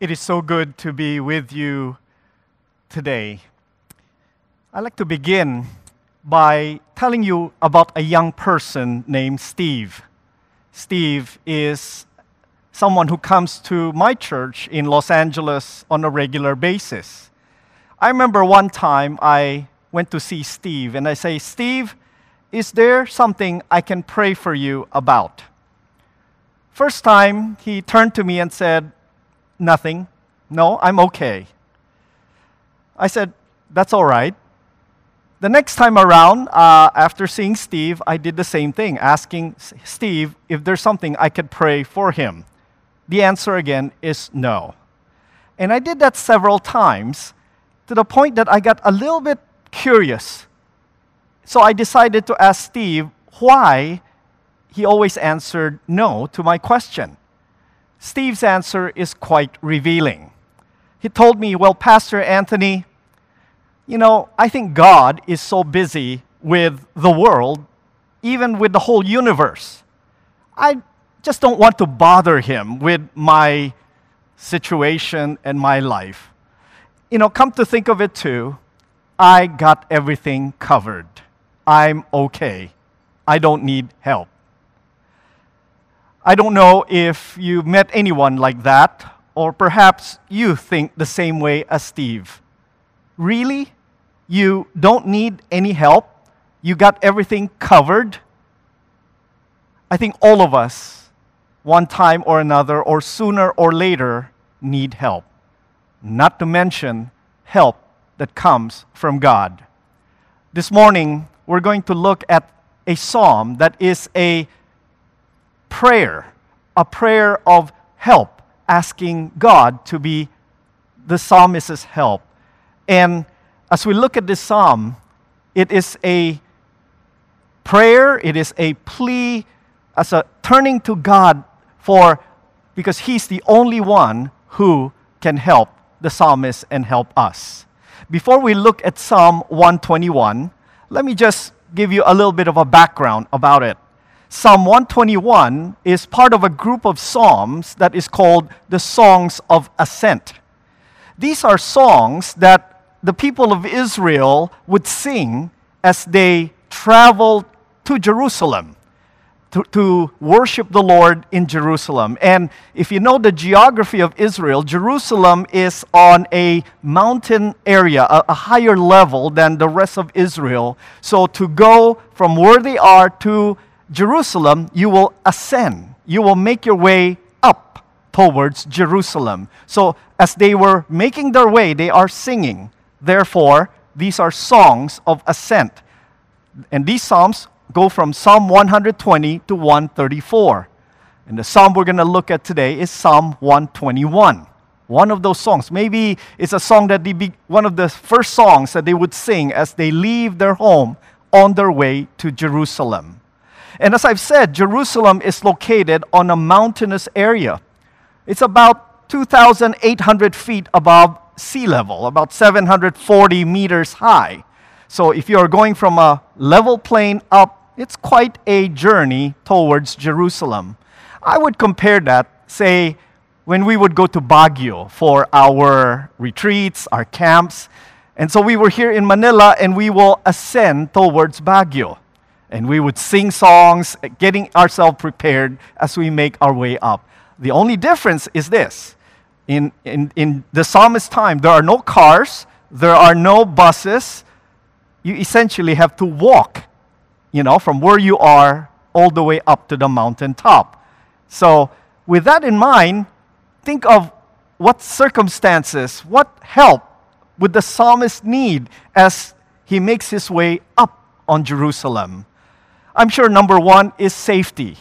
It is so good to be with you today. I'd like to begin by telling you about a young person named Steve. Steve is someone who comes to my church in Los Angeles on a regular basis. I remember one time I went to see Steve and I say, Steve, is there something I can pray for you about? First time, he turned to me and said, Nothing. No, I'm okay. I said, That's all right. The next time around, uh, after seeing Steve, I did the same thing, asking Steve if there's something I could pray for him. The answer again is no. And I did that several times to the point that I got a little bit curious. So I decided to ask Steve why he always answered no to my question. Steve's answer is quite revealing. He told me, Well, Pastor Anthony, you know, I think God is so busy with the world, even with the whole universe. I just don't want to bother him with my situation and my life. You know, come to think of it too, I got everything covered. I'm okay. I don't need help. I don't know if you've met anyone like that, or perhaps you think the same way as Steve. Really? You don't need any help? You got everything covered? I think all of us, one time or another, or sooner or later, need help. Not to mention help that comes from God. This morning, we're going to look at a psalm that is a prayer, a prayer of help, asking God to be the psalmist's help. And as we look at this psalm, it is a prayer, it is a plea, as a turning to God for, because He's the only one who can help the psalmist and help us. Before we look at Psalm 121, let me just give you a little bit of a background about it. Psalm 121 is part of a group of psalms that is called the Songs of Ascent. These are songs that the people of Israel would sing as they traveled to Jerusalem to, to worship the Lord in Jerusalem. And if you know the geography of Israel, Jerusalem is on a mountain area, a, a higher level than the rest of Israel. So to go from where they are to Jerusalem, you will ascend. You will make your way up towards Jerusalem. So, as they were making their way, they are singing. Therefore, these are songs of ascent. And these psalms go from Psalm 120 to 134. And the psalm we're going to look at today is Psalm 121. One of those songs. Maybe it's a song that they be, one of the first songs that they would sing as they leave their home on their way to Jerusalem. And as I've said, Jerusalem is located on a mountainous area. It's about 2,800 feet above sea level, about 740 meters high. So if you're going from a level plane up, it's quite a journey towards Jerusalem. I would compare that, say, when we would go to Baguio for our retreats, our camps. And so we were here in Manila and we will ascend towards Baguio and we would sing songs, uh, getting ourselves prepared as we make our way up. The only difference is this in, in, in the psalmist's time, there are no cars, there are no buses. You essentially have to walk, you know, from where you are all the way up to the mountaintop. So, with that in mind, think of what circumstances, what help would the psalmist need as he makes his way up on Jerusalem. I'm sure number one is safety.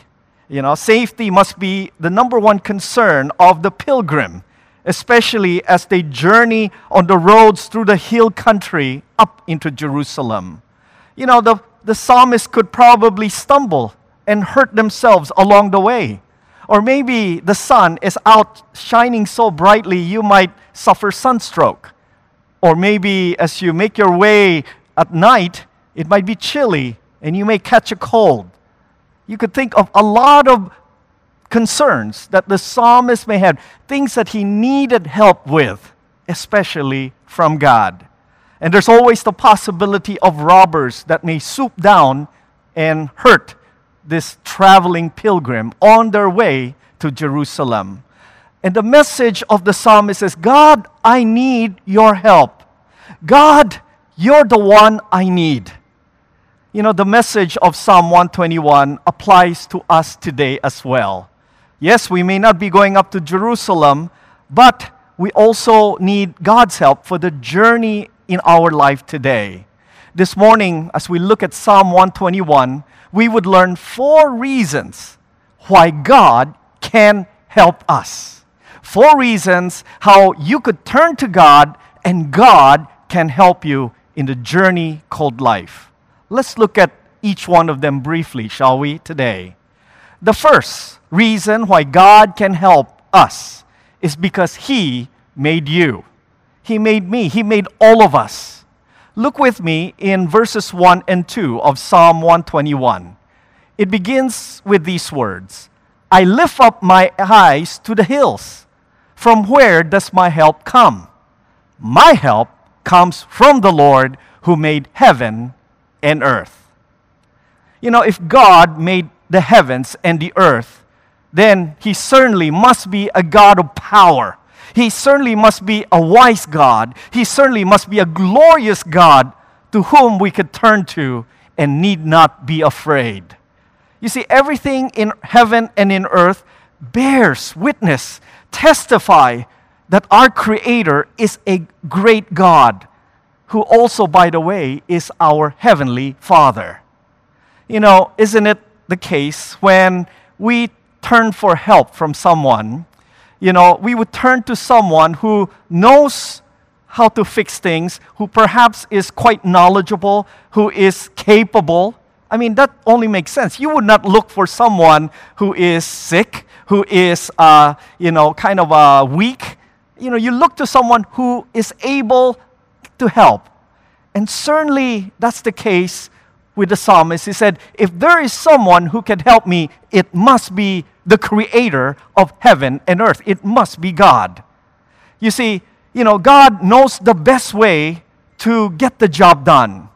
You know, safety must be the number one concern of the pilgrim, especially as they journey on the roads through the hill country up into Jerusalem. You know, the, the psalmist could probably stumble and hurt themselves along the way. Or maybe the sun is out shining so brightly you might suffer sunstroke. Or maybe as you make your way at night, it might be chilly and you may catch a cold. You could think of a lot of concerns that the psalmist may have, things that he needed help with, especially from God. And there's always the possibility of robbers that may swoop down and hurt this traveling pilgrim on their way to Jerusalem. And the message of the psalmist is God, I need your help. God, you're the one I need. You know, the message of Psalm 121 applies to us today as well. Yes, we may not be going up to Jerusalem, but we also need God's help for the journey in our life today. This morning, as we look at Psalm 121, we would learn four reasons why God can help us. Four reasons how you could turn to God and God can help you in the journey called life. Let's look at each one of them briefly, shall we, today? The first reason why God can help us is because He made you. He made me. He made all of us. Look with me in verses 1 and 2 of Psalm 121. It begins with these words I lift up my eyes to the hills. From where does my help come? My help comes from the Lord who made heaven and earth. You know, if God made the heavens and the earth, then he certainly must be a God of power. He certainly must be a wise God. He certainly must be a glorious God to whom we could turn to and need not be afraid. You see, everything in heaven and in earth bears witness, testify that our Creator is a great God, who also, by the way, is our Heavenly Father. You know, isn't it the case when we turn for help from someone? You know, we would turn to someone who knows how to fix things, who perhaps is quite knowledgeable, who is capable I mean, that only makes sense. You would not look for someone who is sick, who is, uh, you know, kind of uh, weak. You know, you look to someone who is able to help. And certainly that's the case with the psalmist. He said, If there is someone who can help me, it must be the creator of heaven and earth. It must be God. You see, you know, God knows the best way to get the job done.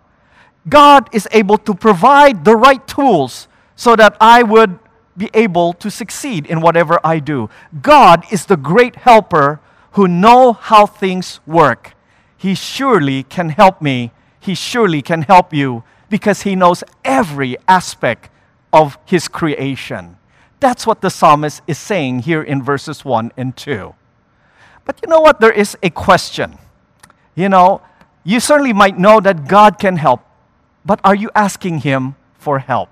God is able to provide the right tools so that I would be able to succeed in whatever I do. God is the great helper who know how things work. He surely can help me. He surely can help you because he knows every aspect of his creation. That's what the psalmist is saying here in verses 1 and 2. But you know what? There is a question. You know, you certainly might know that God can help, but are you asking Him for help?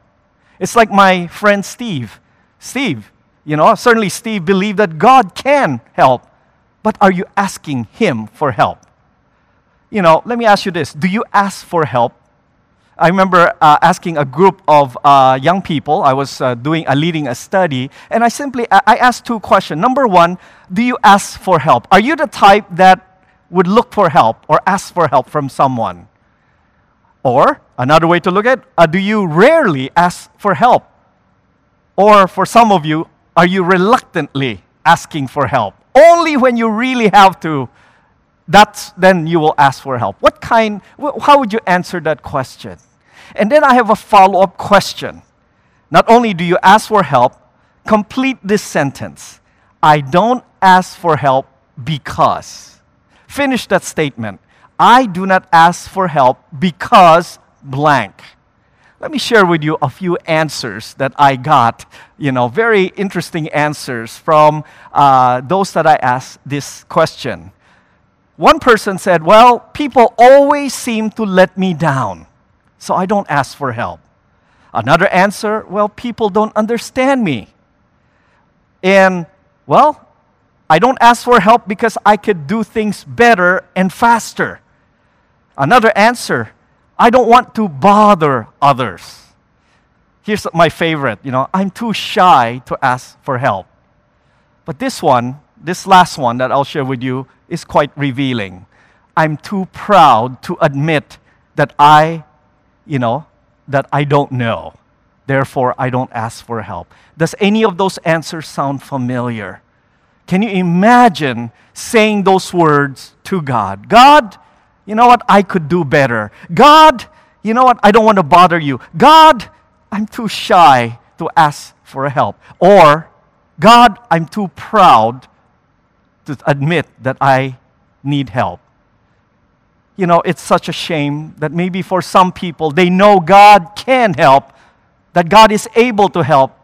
It's like my friend Steve. Steve, you know, certainly Steve believed that God can help, but are you asking Him for help? You know, let me ask you this Do you ask for help? I remember uh, asking a group of uh, young people. I was uh, doing, uh, leading a study, and I simply I asked two questions. Number one, do you ask for help? Are you the type that would look for help or ask for help from someone? Or another way to look at it, uh, do you rarely ask for help? Or for some of you, are you reluctantly asking for help? Only when you really have to, that's then you will ask for help. What kind, how would you answer that question? And then I have a follow up question. Not only do you ask for help, complete this sentence I don't ask for help because. Finish that statement. I do not ask for help because blank. Let me share with you a few answers that I got, you know, very interesting answers from uh, those that I asked this question. One person said, Well, people always seem to let me down, so I don't ask for help. Another answer, Well, people don't understand me. And, well, I don't ask for help because I could do things better and faster. Another answer I don't want to bother others. Here's my favorite you know, I'm too shy to ask for help. But this one, this last one that I'll share with you, is quite revealing. I'm too proud to admit that I, you know, that I don't know. therefore I don't ask for help. Does any of those answers sound familiar? Can you imagine saying those words to God? God, you know what? I could do better. God, you know what? I don't want to bother you. God, I'm too shy to ask for help. Or, God, I'm too proud to admit that I need help. You know, it's such a shame that maybe for some people, they know God can help, that God is able to help,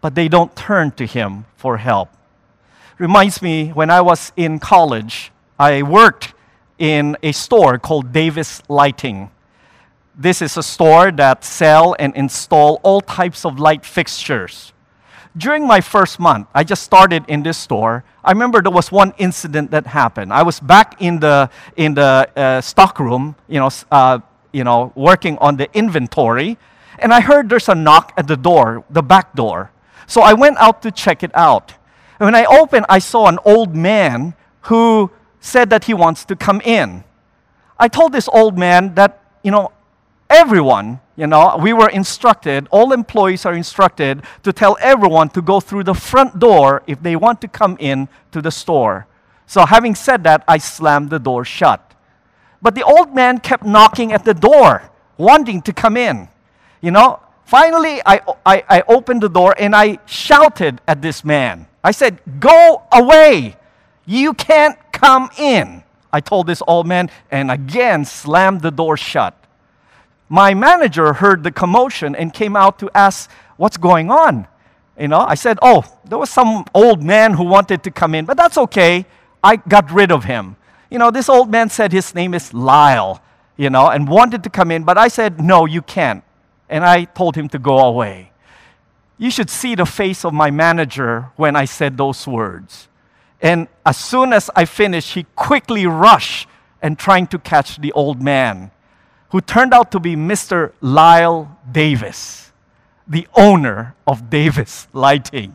but they don't turn to Him for help. Reminds me when I was in college, I worked in a store called Davis Lighting. This is a store that sell and install all types of light fixtures. During my first month, I just started in this store. I remember there was one incident that happened. I was back in the in the uh, stock room, you know, uh, you know, working on the inventory, and I heard there's a knock at the door, the back door. So I went out to check it out. And when I opened, I saw an old man who said that he wants to come in. I told this old man that, you know, everyone, you know, we were instructed, all employees are instructed to tell everyone to go through the front door if they want to come in to the store. So, having said that, I slammed the door shut. But the old man kept knocking at the door, wanting to come in. You know, finally, I, I, I opened the door and I shouted at this man. I said, Go away. You can't come in. I told this old man and again slammed the door shut. My manager heard the commotion and came out to ask what's going on. You know, I said, Oh, there was some old man who wanted to come in, but that's okay. I got rid of him. You know, this old man said his name is Lyle, you know, and wanted to come in, but I said, No, you can't. And I told him to go away. You should see the face of my manager when I said those words. And as soon as I finished, he quickly rushed and trying to catch the old man, who turned out to be Mr. Lyle Davis, the owner of Davis Lighting.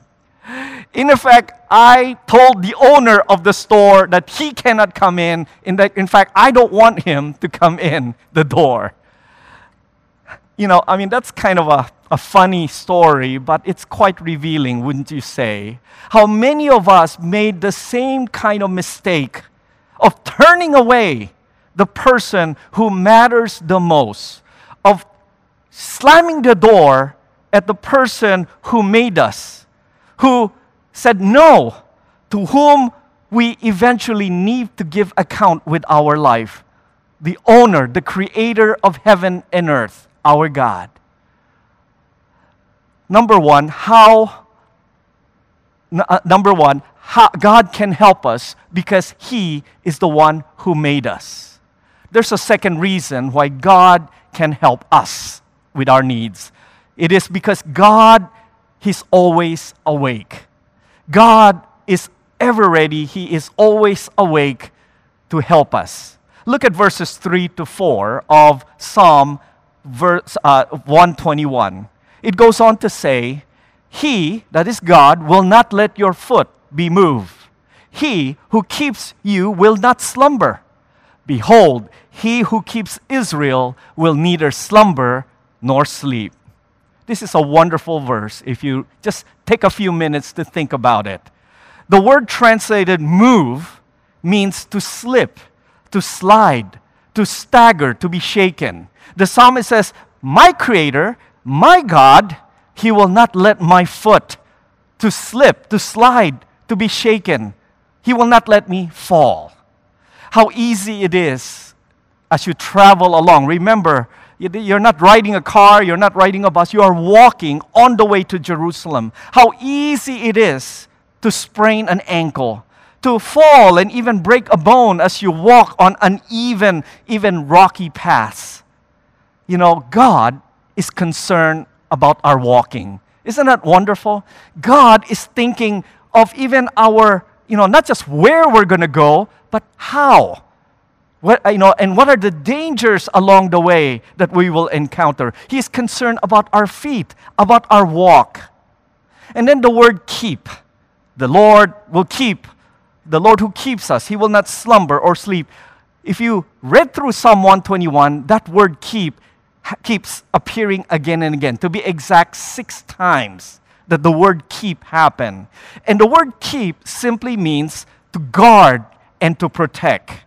In effect, I told the owner of the store that he cannot come in. In, that, in fact, I don't want him to come in the door. You know, I mean, that's kind of a a funny story, but it's quite revealing, wouldn't you say? How many of us made the same kind of mistake of turning away the person who matters the most, of slamming the door at the person who made us, who said no, to whom we eventually need to give account with our life, the owner, the creator of heaven and earth, our God number one, how, uh, number one, how God can help us because He is the one who made us. There's a second reason why God can help us with our needs. It is because God, He's always awake. God is ever ready, He is always awake to help us. Look at verses 3 to 4 of Psalm verse, uh, 121 it goes on to say, He, that is God, will not let your foot be moved. He who keeps you will not slumber. Behold, he who keeps Israel will neither slumber nor sleep. This is a wonderful verse if you just take a few minutes to think about it. The word translated move means to slip, to slide, to stagger, to be shaken. The psalmist says, My creator my God, He will not let my foot to slip, to slide, to be shaken. He will not let me fall. How easy it is as you travel along. Remember, you're not riding a car, you're not riding a bus, you are walking on the way to Jerusalem. How easy it is to sprain an ankle, to fall and even break a bone as you walk on uneven, even rocky paths. You know, God is concerned about our walking. Isn't that wonderful? God is thinking of even our, you know, not just where we're going to go, but how. What, uh, you know, and what are the dangers along the way that we will encounter? He is concerned about our feet, about our walk. And then the word keep. The Lord will keep. The Lord who keeps us, He will not slumber or sleep. If you read through Psalm 121, that word keep keeps appearing again and again. To be exact, six times that the word keep happen. And the word keep simply means to guard and to protect.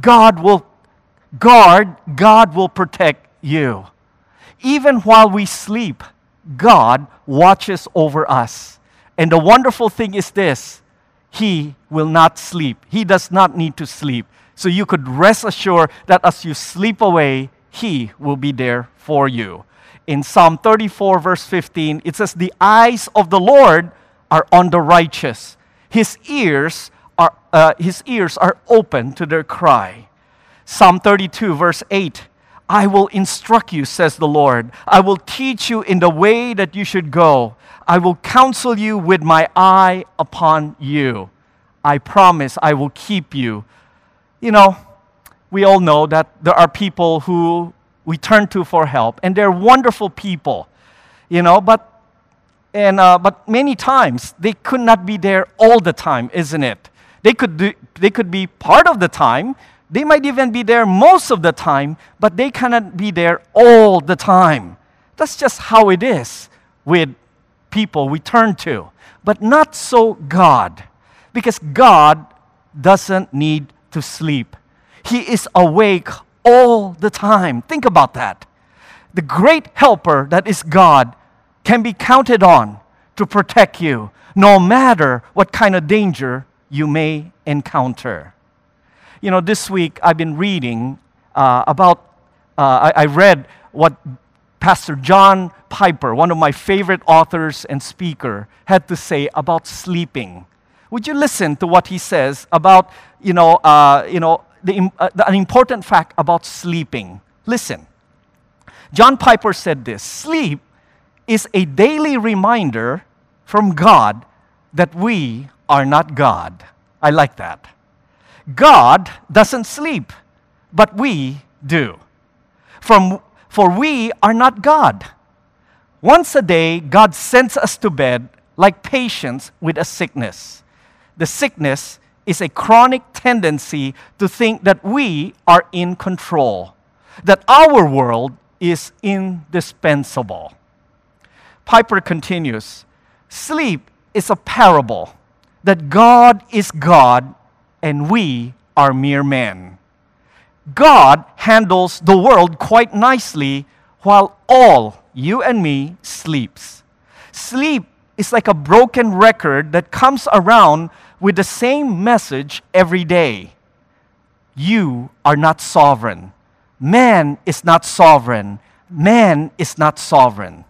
God will guard, God will protect you. Even while we sleep, God watches over us. And the wonderful thing is this He will not sleep. He does not need to sleep. So you could rest assured that as you sleep away, He will be there for you. In Psalm 34, verse 15, it says, The eyes of the Lord are on the righteous, His ears are, uh, his ears are open to their cry. Psalm 32, verse 8 I will instruct you, says the Lord. I will teach you in the way that you should go. I will counsel you with my eye upon you. I promise I will keep you. You know, we all know that there are people who we turn to for help, and they're wonderful people, you know, but and uh, but many times they could not be there all the time, isn't it? They could do, they could be part of the time, they might even be there most of the time, but they cannot be there all the time. That's just how it is with people we turn to. But not so God, because God doesn't need to sleep. He is awake all the time. Think about that. The great helper that is God can be counted on to protect you no matter what kind of danger you may encounter you know, this week I've been reading uh, about, uh, I, I read what Pastor John Piper, one of my favorite authors and speaker, had to say about sleeping. Would you listen to what he says about, you know, uh, you know the, uh, the, an important fact about sleeping? Listen. John Piper said this Sleep is a daily reminder from God that we are not God. I like that. God doesn't sleep, but we do. From, for we are not God. Once a day, God sends us to bed like patients with a sickness. The sickness is a chronic tendency to think that we are in control, that our world is indispensable. Piper continues Sleep is a parable that God is God and we are mere men. God handles the world quite nicely while all, you and me, sleeps. Sleep is like a broken record that comes around with the same message every day. You are not sovereign. Man is not sovereign. Man is not sovereign.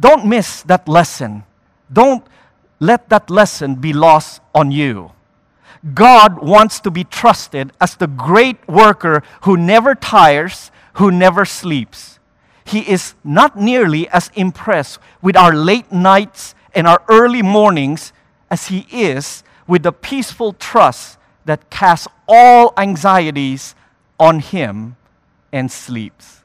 Don't miss that lesson. Don't let that lesson be lost on you. God wants to be trusted as the great worker who never tires, who never sleeps. He is not nearly as impressed with our late nights and our early mornings as he is with the peaceful trust that casts all anxieties on him and sleeps.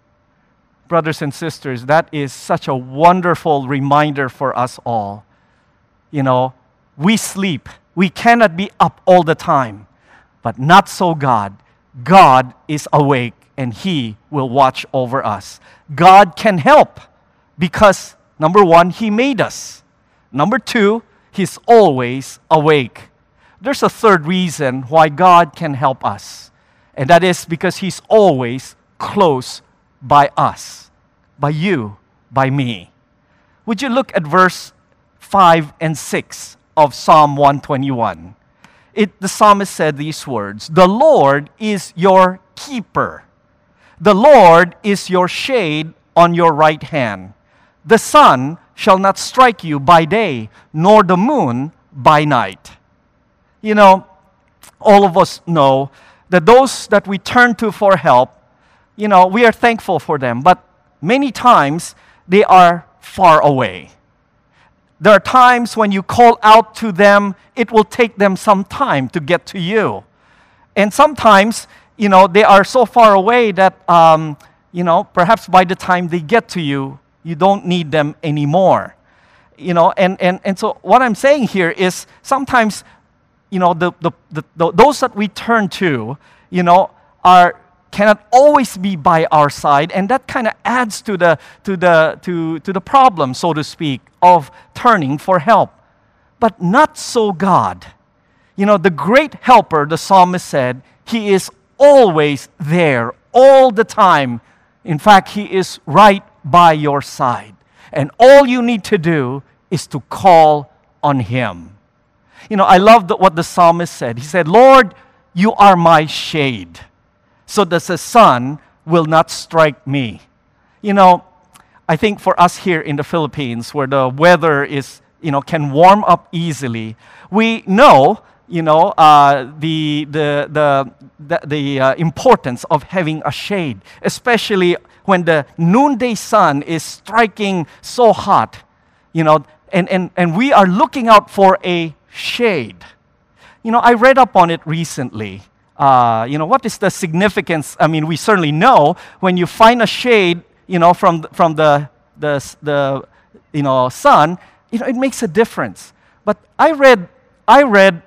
Brothers and sisters, that is such a wonderful reminder for us all. You know, we sleep we cannot be up all the time. But not so God. God is awake and He will watch over us. God can help because, number one, He made us. Number two, He's always awake. There's a third reason why God can help us, and that is because He's always close by us, by you, by me. Would you look at verse 5 and 6 of Psalm 121. It, the psalmist said these words The Lord is your keeper, the Lord is your shade on your right hand. The sun shall not strike you by day, nor the moon by night. You know, all of us know that those that we turn to for help, you know, we are thankful for them, but many times they are far away. There are times when you call out to them, it will take them some time to get to you. And sometimes, you know, they are so far away that, um, you know, perhaps by the time they get to you, you don't need them anymore. You know, and, and, and so what I'm saying here is sometimes, you know, the, the, the, the those that we turn to, you know, are cannot always be by our side, and that kind of adds to the, to, the, to, to the problem, so to speak, of turning for help. But not so God. You know, the great helper, the psalmist said, he is always there, all the time. In fact, he is right by your side. And all you need to do is to call on him. You know, I love what the psalmist said. He said, Lord, you are my shade, so that the sun will not strike me. You know, I think for us here in the Philippines, where the weather is, you know, can warm up easily, we know, you know, uh, the, the, the, the, the uh, importance of having a shade, especially when the noonday sun is striking so hot, you know, and, and, and we are looking out for a shade. You know, I read up on it recently. Uh, you know, what is the significance? I mean, we certainly know when you find a shade, you know, from, from the, the, the you know, sun, you know, it makes a difference. But I read, I read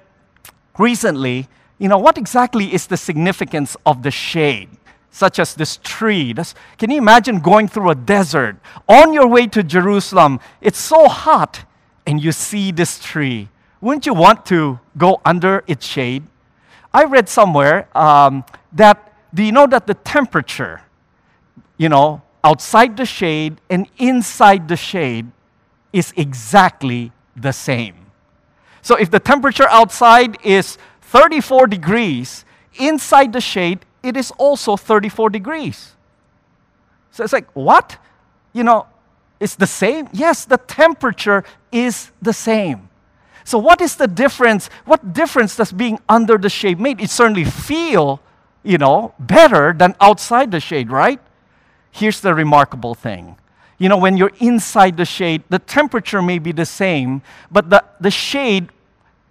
recently, you know, what exactly is the significance of the shade? Such as this tree. Can you imagine going through a desert on your way to Jerusalem? It's so hot, and you see this tree wouldn't you want to go under its shade? I read somewhere um, that, do you know that the temperature, you know, outside the shade and inside the shade is exactly the same? So if the temperature outside is 34 degrees, inside the shade, it is also 34 degrees. So it's like, what? You know, it's the same? Yes, the temperature is the same. So, what is the difference? What difference does being under the shade make? It certainly feel, you know, better than outside the shade, right? Here's the remarkable thing. You know, when you're inside the shade, the temperature may be the same, but the, the shade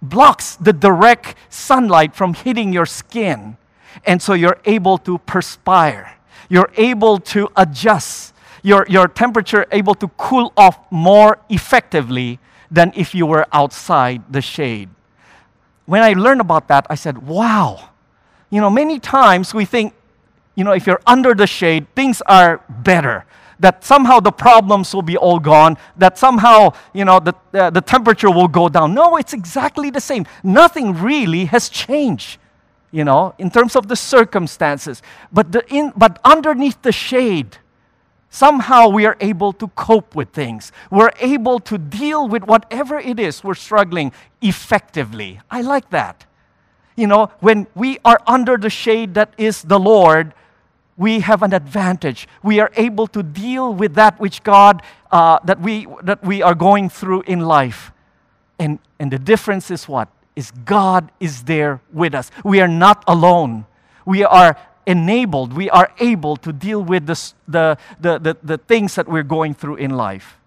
blocks the direct sunlight from hitting your skin. And so you're able to perspire. You're able to adjust. Your, your temperature able to cool off more effectively than if you were outside the shade. When I learned about that, I said, wow. You know, many times we think, you know, if you're under the shade, things are better. That somehow the problems will be all gone, that somehow, you know, the, uh, the temperature will go down. No, it's exactly the same. Nothing really has changed, you know, in terms of the circumstances. But, the in, but underneath the shade, somehow we are able to cope with things. We're able to deal with whatever it is we're struggling effectively. I like that. You know, when we are under the shade that is the Lord, we have an advantage. We are able to deal with that which God, uh, that, we, that we are going through in life. And, and the difference is what? Is God is there with us. We are not alone. We are enabled, we are able to deal with the, the, the, the, the things that we're going through in life.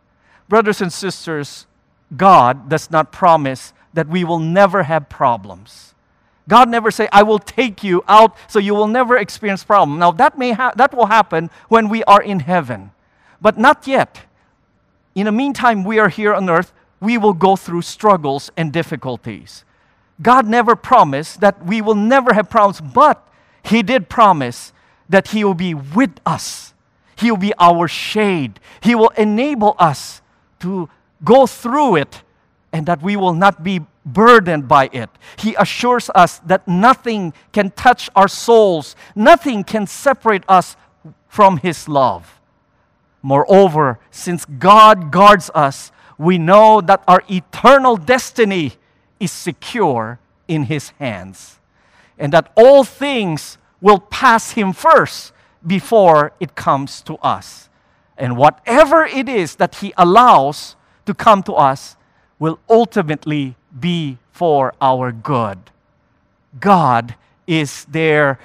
Brothers and sisters, God does not promise that we will never have problems. God never say, I will take you out so you will never experience problem. Now that may ha- that will happen when we are in heaven. But not yet. In the meantime, we are here on earth, we will go through struggles and difficulties. God never promised that we will never have problems, but he did promise that He will be with us. He will be our shade. He will enable us to go through it and that we will not be burdened by it. He assures us that nothing can touch our souls, nothing can separate us from His love. Moreover, since God guards us, we know that our eternal destiny is secure in His hands and that all things will pass him first before it comes to us. And whatever it is that he allows to come to us will ultimately be for our good. God is there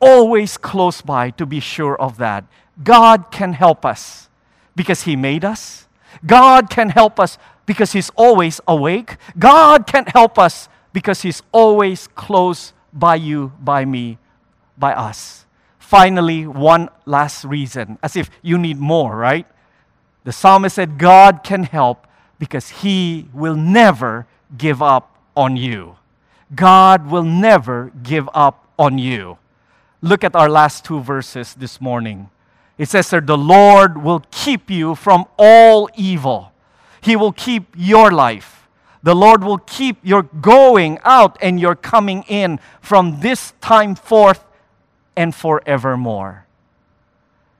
always close by to be sure of that. God can help us because he made us. God can help us because he's always awake. God can help us because He's always close by you, by me, by us. Finally, one last reason, as if you need more, right? The psalmist said, God can help because He will never give up on you. God will never give up on you. Look at our last two verses this morning. It says there, the Lord will keep you from all evil. He will keep your life. The Lord will keep your going out and your coming in from this time forth and forevermore.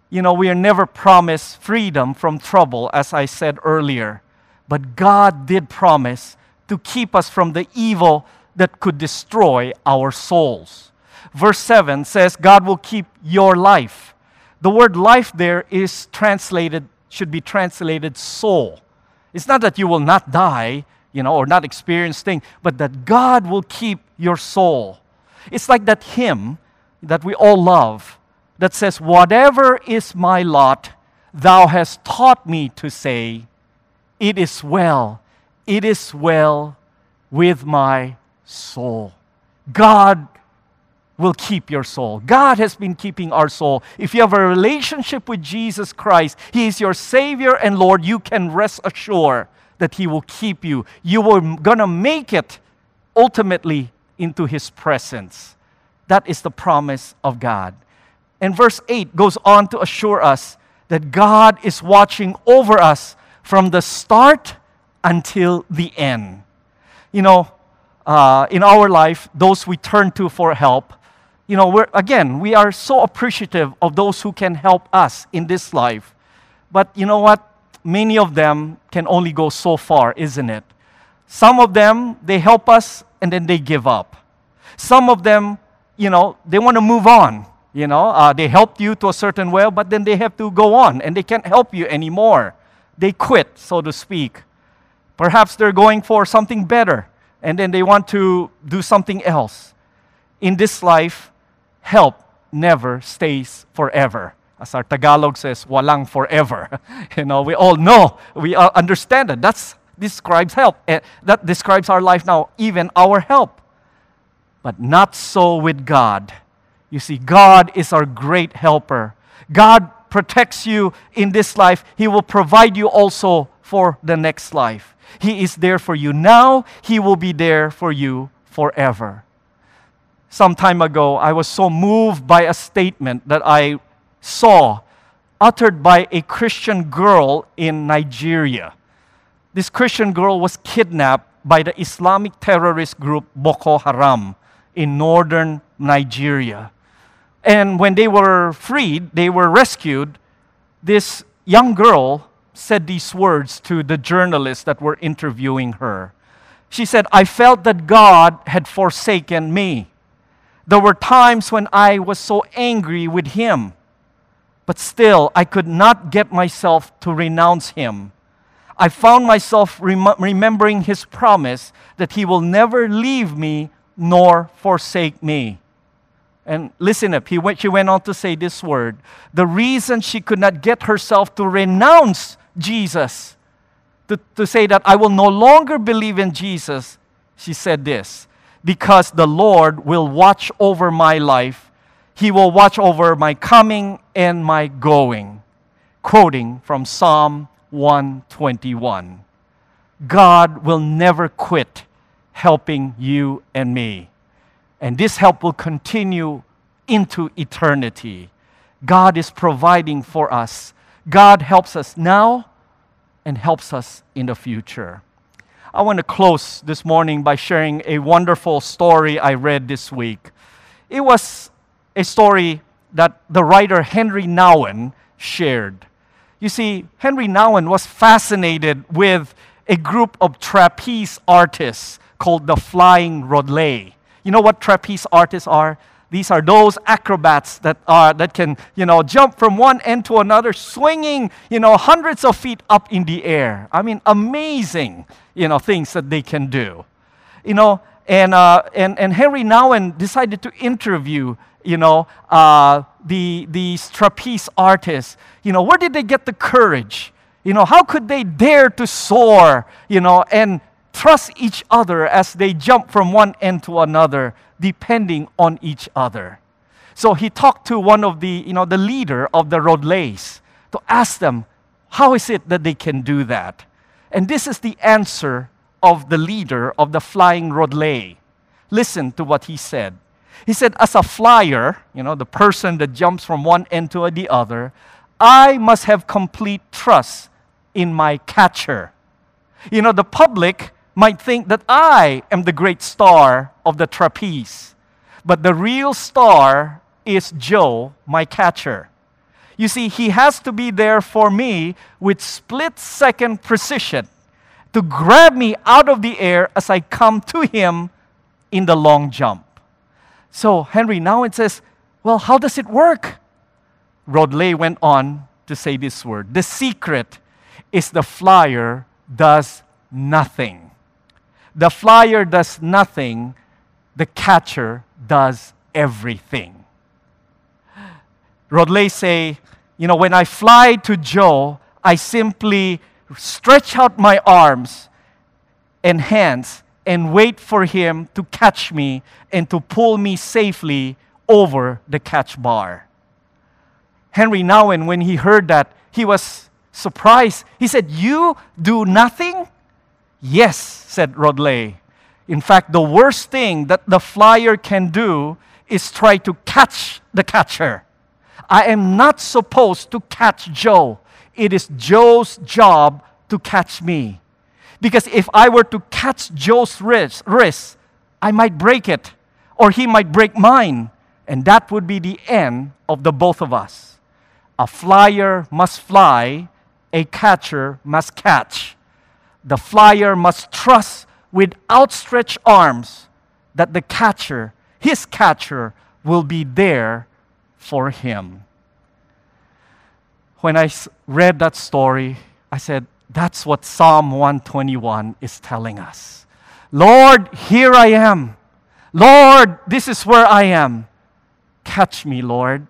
You know, we are never promised freedom from trouble, as I said earlier. But God did promise to keep us from the evil that could destroy our souls. Verse 7 says, God will keep your life. The word life there is translated, should be translated soul. It's not that you will not die, you know, or not experience thing, but that God will keep your soul. It's like that hymn that we all love that says, Whatever is my lot, thou hast taught me to say, It is well, it is well with my soul. God will keep your soul. God has been keeping our soul. If you have a relationship with Jesus Christ, He is your Savior and Lord, you can rest assured that He will keep you. You are going to make it ultimately into His presence. That is the promise of God. And verse 8 goes on to assure us that God is watching over us from the start until the end. You know, uh, in our life, those we turn to for help, you know, we're, again, we are so appreciative of those who can help us in this life. But you know what? Many of them can only go so far, isn't it? Some of them, they help us and then they give up. Some of them, you know, they want to move on. You know, uh, they helped you to a certain way, but then they have to go on and they can't help you anymore. They quit, so to speak. Perhaps they're going for something better and then they want to do something else. In this life, help never stays forever. As our Tagalog says, walang forever. you know, we all know, we all understand that. That describes help. Eh, that describes our life now, even our help. But not so with God. You see, God is our great helper. God protects you in this life, He will provide you also for the next life. He is there for you now, He will be there for you forever. Some time ago, I was so moved by a statement that I saw uttered by a Christian girl in Nigeria. This Christian girl was kidnapped by the Islamic terrorist group Boko Haram in northern Nigeria. And when they were freed, they were rescued, this young girl said these words to the journalists that were interviewing her. She said, I felt that God had forsaken me. There were times when I was so angry with Him, but still I could not get myself to renounce Him. I found myself rem- remembering His promise that He will never leave me nor forsake me. And listen up, he went, she went on to say this word. The reason she could not get herself to renounce Jesus, to, to say that I will no longer believe in Jesus, she said this because the Lord will watch over my life, He will watch over my coming and my going. Quoting from Psalm 121 God will never quit helping you and me. And this help will continue into eternity. God is providing for us. God helps us now and helps us in the future. I want to close this morning by sharing a wonderful story I read this week. It was a story that the writer Henry Nouwen shared. You see, Henry Nouwen was fascinated with a group of trapeze artists called the Flying Rodleigh. You know what trapeze artists are? These are those acrobats that, are, that can, you know, jump from one end to another, swinging, you know, hundreds of feet up in the air. I mean, amazing, you know, things that they can do. You know, and, uh, and, and Henry Nouwen decided to interview, you know, uh, the, these trapeze artists. You know, where did they get the courage? You know, how could they dare to soar, you know, and trust each other as they jump from one end to another, depending on each other. So he talked to one of the, you know, the leader of the Rodleighs to ask them, how is it that they can do that? And this is the answer of the leader of the flying Rodleigh. Listen to what he said. He said, as a flyer, you know, the person that jumps from one end to the other, I must have complete trust in my catcher. You know, the public might think that I am the great star of the trapeze, but the real star is Joe, my catcher. You see, he has to be there for me with split second precision to grab me out of the air as I come to him in the long jump. So, Henry, now it says, well, how does it work? Rodleigh went on to say this word The secret is the flyer does nothing. The flyer does nothing, the catcher does everything. Rodleigh say, you know, when I fly to Joe, I simply stretch out my arms and hands and wait for him to catch me and to pull me safely over the catch bar. Henry Nouwen, when he heard that, he was surprised. He said, You do nothing? Yes, said Rodleigh. In fact, the worst thing that the flyer can do is try to catch the catcher. I am not supposed to catch Joe. It is Joe's job to catch me. Because if I were to catch Joe's wrist, wrist, I might break it, or he might break mine, and that would be the end of the both of us. A flyer must fly, a catcher must catch. The flyer must trust with outstretched arms that the catcher, his catcher, will be there for him. When I read that story, I said, that's what Psalm 121 is telling us. Lord, here I am. Lord, this is where I am. Catch me, Lord.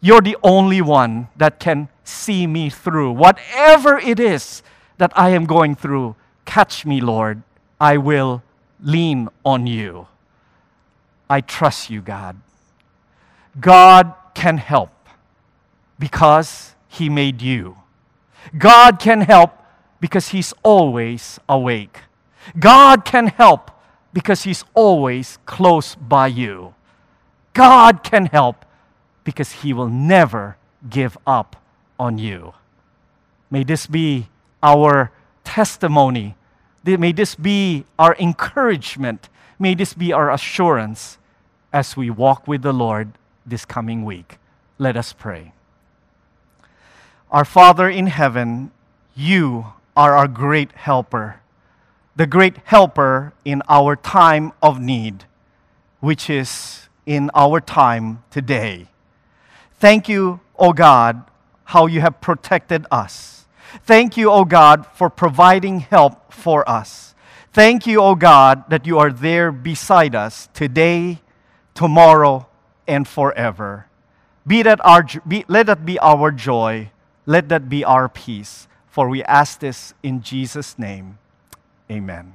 You're the only one that can see me through. Whatever it is that I am going through, catch me, Lord. I will lean on you. I trust you, God. God can help because He made you. God can help because He's always awake. God can help because He's always close by you. God can help because He will never give up on you. May this be our testimony. May this be our encouragement. May this be our assurance as we walk with the Lord this coming week. Let us pray. Our Father in heaven, you are our great helper, the great helper in our time of need, which is in our time today. Thank you, O God, how you have protected us. Thank you, O God, for providing help for us. Thank you, O God, that you are there beside us today, tomorrow, and forever. Be that our, be, let that be our joy let that be our peace. For we ask this in Jesus' name. Amen.